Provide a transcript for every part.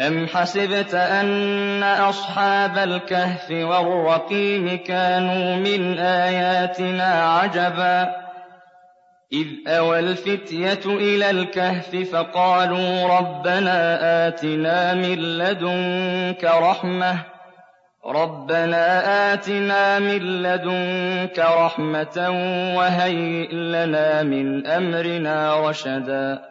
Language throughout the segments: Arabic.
أَمْ حَسِبْتَ أَنَّ أَصْحَابَ الْكَهْفِ وَالرَّقِيمِ كَانُوا مِنْ آيَاتِنَا عَجَبًا إِذْ أَوَى الْفِتْيَةُ إِلَى الْكَهْفِ فَقَالُوا رَبَّنَا آتِنَا مِن لَّدُنكَ رَحْمَةً رَبَّنَا آتِنَا مِن لَّدُنكَ رَحْمَةً وَهَيِّئْ لَنَا مِنْ أَمْرِنَا رَشَدًا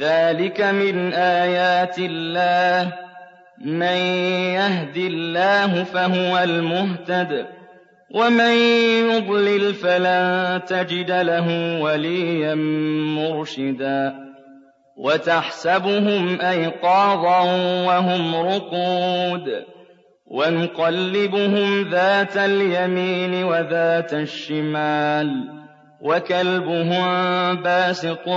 ذلك من آيات الله. من يهد الله فهو المهتد ومن يضلل فلن تجد له وليا مرشدا. وتحسبهم أيقاظا وهم رقود ونقلبهم ذات اليمين وذات الشمال. وكلبهم باسط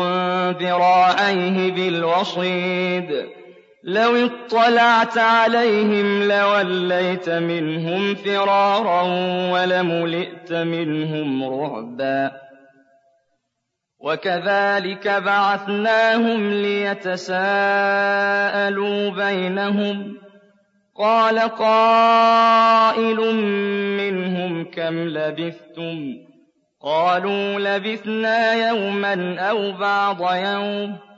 ذراعيه بالوصيد. لو اطلعت عليهم لوليت منهم فرارا ولملئت منهم رعبا. وكذلك بعثناهم ليتساءلوا بينهم. قال قائل منهم كم لبثتم؟ قالوا لبثنا يوما أو بعض يوم.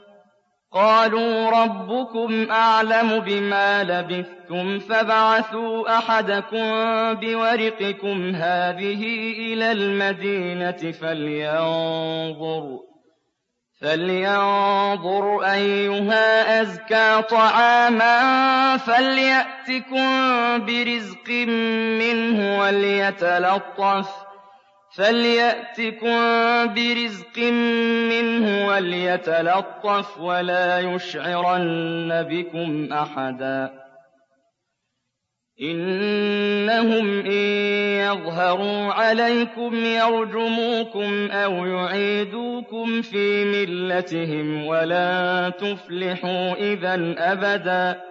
قالوا ربكم أعلم بما لبثتم فابعثوا أحدكم بورقكم هذه إلى المدينة فلينظر فلينظر أيها أزكى طعاما فليأتكم برزق منه وليتلطف فليأتكم برزق منه وليتلطف ولا يشعرن بكم أحدا إنهم إن يظهروا عليكم يرجموكم أو يعيدوكم في ملتهم ولن تفلحوا إذا أبدا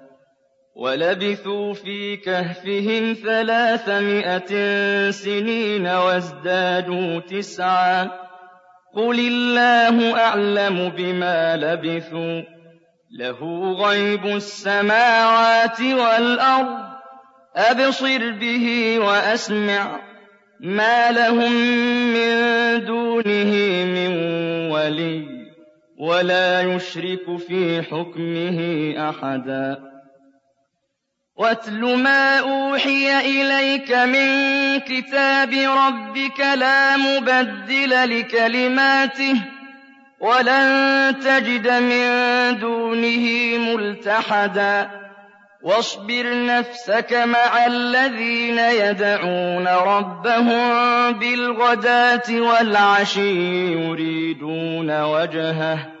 ولبثوا في كهفهم ثلاثمائة سنين وازدادوا تسعا. قل الله أعلم بما لبثوا. له غيب السماوات والأرض. أبصر به وأسمع. ما لهم من دونه من ولي. ولا يشرك في حكمه أحدا. واتل ما أوحي إليك من كتاب ربك لا مبدل لكلماته ولن تجد من دونه ملتحدا واصبر نفسك مع الذين يدعون ربهم بالغداة والعشي يريدون وجهه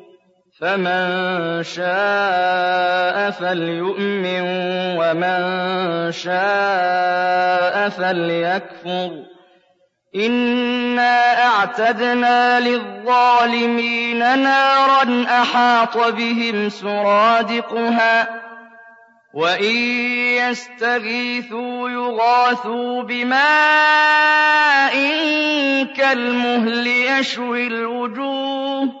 فمن شاء فليؤمن ومن شاء فليكفر إنا أعتدنا للظالمين نارا أحاط بهم سرادقها وإن يستغيثوا يغاثوا بماء كالمهل يشوي الوجوه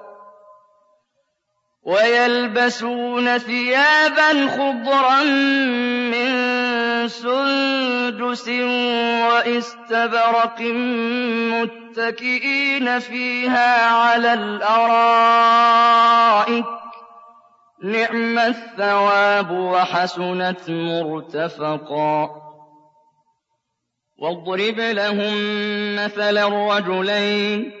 ويلبسون ثيابا خضرا من سندس واستبرق متكئين فيها على الأرائك. نعم الثواب وحسنت مرتفقا. واضرب لهم مثل الرجلين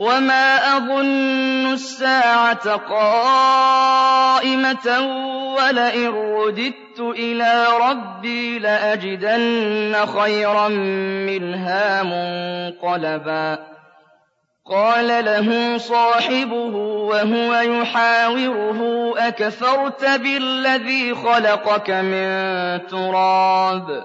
وما أظن الساعة قائمة ولئن رددت إلى ربي لأجدن خيرا منها منقلبا قال له صاحبه وهو يحاوره أكفرت بالذي خلقك من تراب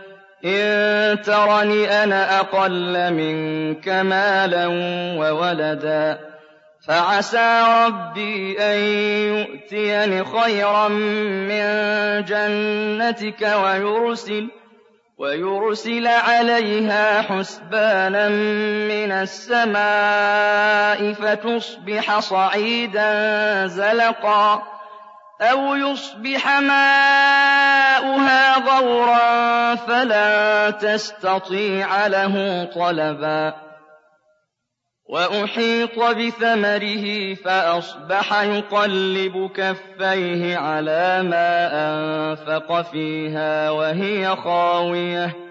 إن ترني أنا أقل منك مالا وولدا فعسى ربي أن يؤتيني خيرا من جنتك ويرسل ويرسل عليها حسبانا من السماء فتصبح صعيدا زلقا أَوْ يُصْبِحَ مَاؤُهَا غَوْرًا فَلَن تَسْتَطِيعَ لَهُ طَلَبًا وَأُحِيطَ بِثَمَرِهِ فَأَصْبَحَ يُقَلِّبُ كَفَّيْهِ عَلَىٰ مَا أَنفَقَ فِيهَا وَهِيَ خَاوِيَةٌ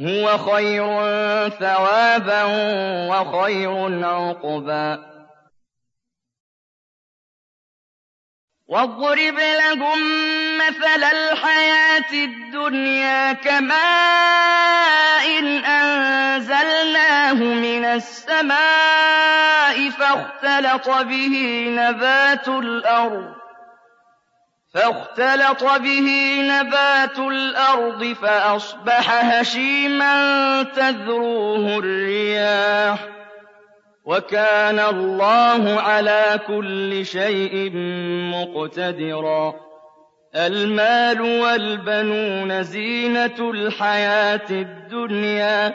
هُوَ خَيْرٌ ثَوَابًا وَخَيْرٌ عُقْبًا. واضرب لهم مثل الحياة الدنيا كماء أنزلناه من السماء فاختلط به نبات الأرض. فاختلط به نبات الأرض فأصبح هشيما تذروه الرياح. وكان الله على كل شيء مقتدرا. المال والبنون زينة الحياة الدنيا.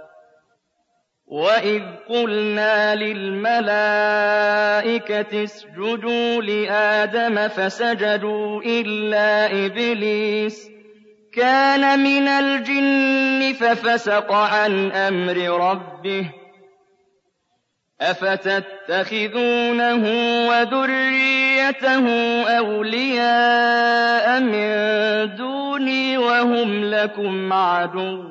وَإِذْ قُلْنَا لِلْمَلَائِكَةِ اسْجُدُوا لِآدَمَ فَسَجَدُوا إِلَّا إِبْلِيسَ كَانَ مِنَ الْجِنِّ فَفَسَقَ عَنْ أَمْرِ رَبِّهِ ۗ أَفَتَتَّخِذُونَهُ وَذُرِّيَّتَهُ أَوْلِيَاءَ مِن دُونِي وَهُمْ لَكُمْ عَدُوٌّ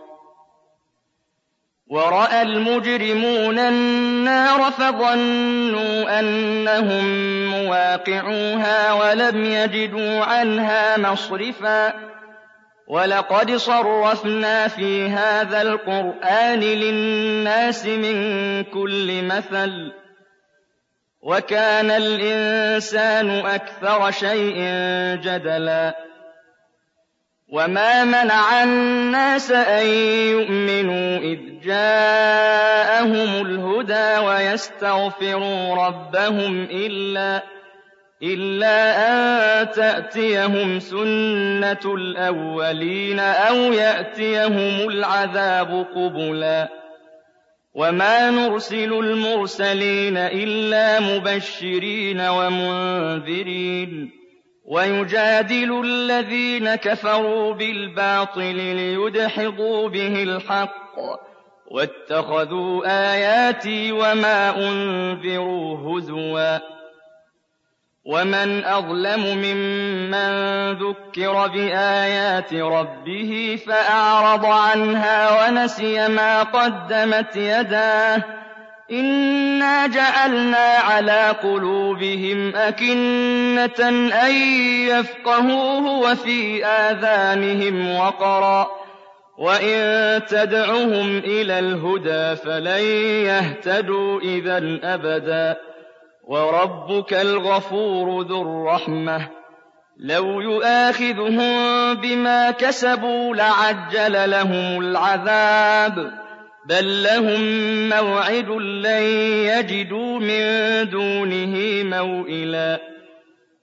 وَرَأَى الْمُجْرِمُونَ النَّارَ فَظَنُّوا أَنَّهُم مُّوَاقِعُوهَا وَلَمْ يَجِدُوا عَنْهَا مَصْرِفًا. وَلَقَدْ صَرَّفْنَا فِي هَٰذَا الْقُرْآنِ لِلنَّاسِ مِن كُلِّ مَثَلٍ ۚ. وَكَانَ الْإِنسَانُ أَكْثَرَ شَيْءٍ جَدَلًا. وَمَا مَنَعَ النَّاسَ أَن يُؤْمِنُوا إِذْ جَاءَهُمُ الْهُدَىٰ وَيَسْتَغْفِرُوا رَبَّهُمْ إِلَّا أَن تَأْتِيَهُمْ سُنَّةُ الْأَوَّلِينَ أَوْ يَأْتِيَهُمُ الْعَذَابُ قُبُلًا. وَمَا نُرْسِلُ الْمُرْسَلِينَ إِلَّا مُبَشِّرِينَ وَمُنذِرِينَ. وَيُجَادِلُ الَّذِينَ كَفَرُوا بِالْبَاطِلِ لِيُدْحِضُوا بِهِ الْحَقَّ ۖ. وَاتَّخَذُوا آيَاتِي وَمَا أُنذِرُوا هُزُوًا ۚ وَمَنْ أَظْلَمُ مِمَّن ذُكِّرَ بِآيَاتِ رَبِّهِ فَأَعْرَضَ عَنْهَا وَنَسِيَ مَا قَدَّمَتْ يَدَاهُ إِنَّا جَعَلْنَا عَلَىٰ قُلُوبِهِمْ أَكِنَّةً أَن يَفْقَهُوهُ وَفِي آذَانِهِمْ وَقْرًا ۚ وَإِن تَدْعُهُمْ إِلَى الْهُدَىٰ فَلَن يَهْتَدُوا إِذًا أَبَدًا ۚ وَرَبُّكَ الْغَفُورُ ذُو الرَّحْمَةِ ۚ لَوْ يُؤَاخِذُهُم بِمَا كَسَبُوا لَعَجَّلَ لَهُمُ الْعَذَابَ بَل لَّهُم مَّوْعِدٌ لَّن يَجِدُوا مِن دُونِهِ مَوْئِلًا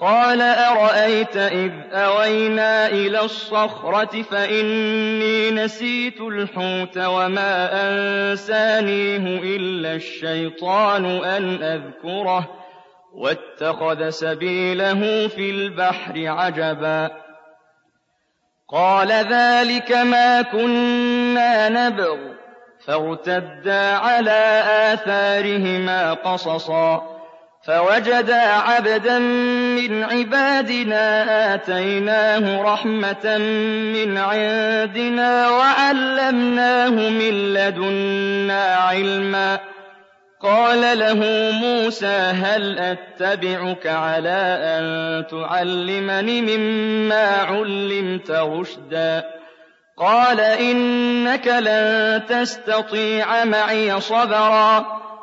قَالَ أَرَأَيْتَ إِذْ أَوَيْنَا إِلَى الصَّخْرَةِ فَإِنِّي نَسِيتُ الْحُوتَ وَمَا أَنسَانِيهُ إِلَّا الشَّيْطَانُ أَنْ أَذْكُرَهُ ۚ وَاتَّخَذَ سَبِيلَهُ فِي الْبَحْرِ عَجَبًا قَالَ ذَٰلِكَ مَا كُنَّا نَبْغِ فَارْتَدَّا عَلَىٰ آثَارِهِمَا قَصَصًا فوجدا عبدا من عبادنا آتيناه رحمة من عندنا وعلمناه من لدنا علما. قال له موسى هل أتبعك على أن تعلمني مما علمت رشدا؟ قال إنك لن تستطيع معي صبرا.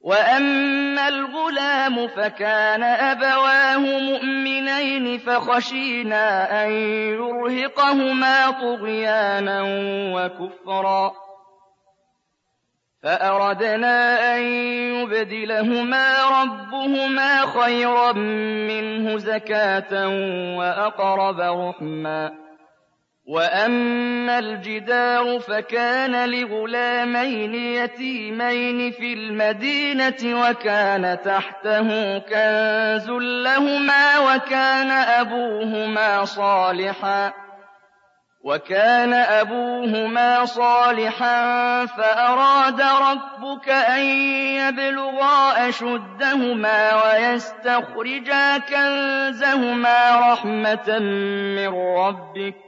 وأما الغلام فكان أبواه مؤمنين فخشينا أن يرهقهما طغيانا وكفرا فأردنا أن يبدلهما ربهما خيرا منه زكاة وأقرب رحما وأما الجدار فكان لغلامين يتيمين في المدينة وكان تحته كنز لهما وكان أبوهما صالحا وكان أبوهما صالحا فأراد ربك أن يبلغا أشدهما ويستخرجا كنزهما رحمة من ربك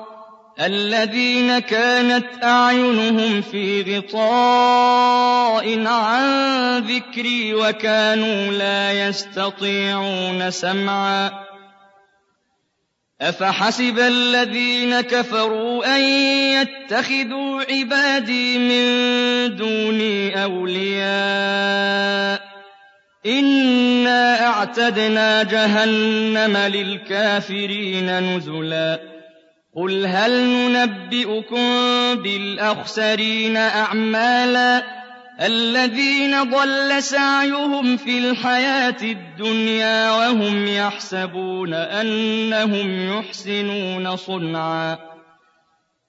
الذين كانت أعينهم في غطاء عن ذكري وكانوا لا يستطيعون سمعا. أفحسب الذين كفروا أن يتخذوا عبادي من دوني أولياء. إنا أعتدنا جهنم للكافرين نزلاً. قُلْ هَلْ نُنَبِّئُكُم بِالْأَخْسَرِينَ أَعْمَالًا الَّذِينَ ضَلَّ سَعْيُهُمْ فِي الْحَيَاةِ الدُّنْيَا وَهُمْ يَحْسَبُونَ أَنَّهُمْ يُحْسِنُونَ صُنْعًا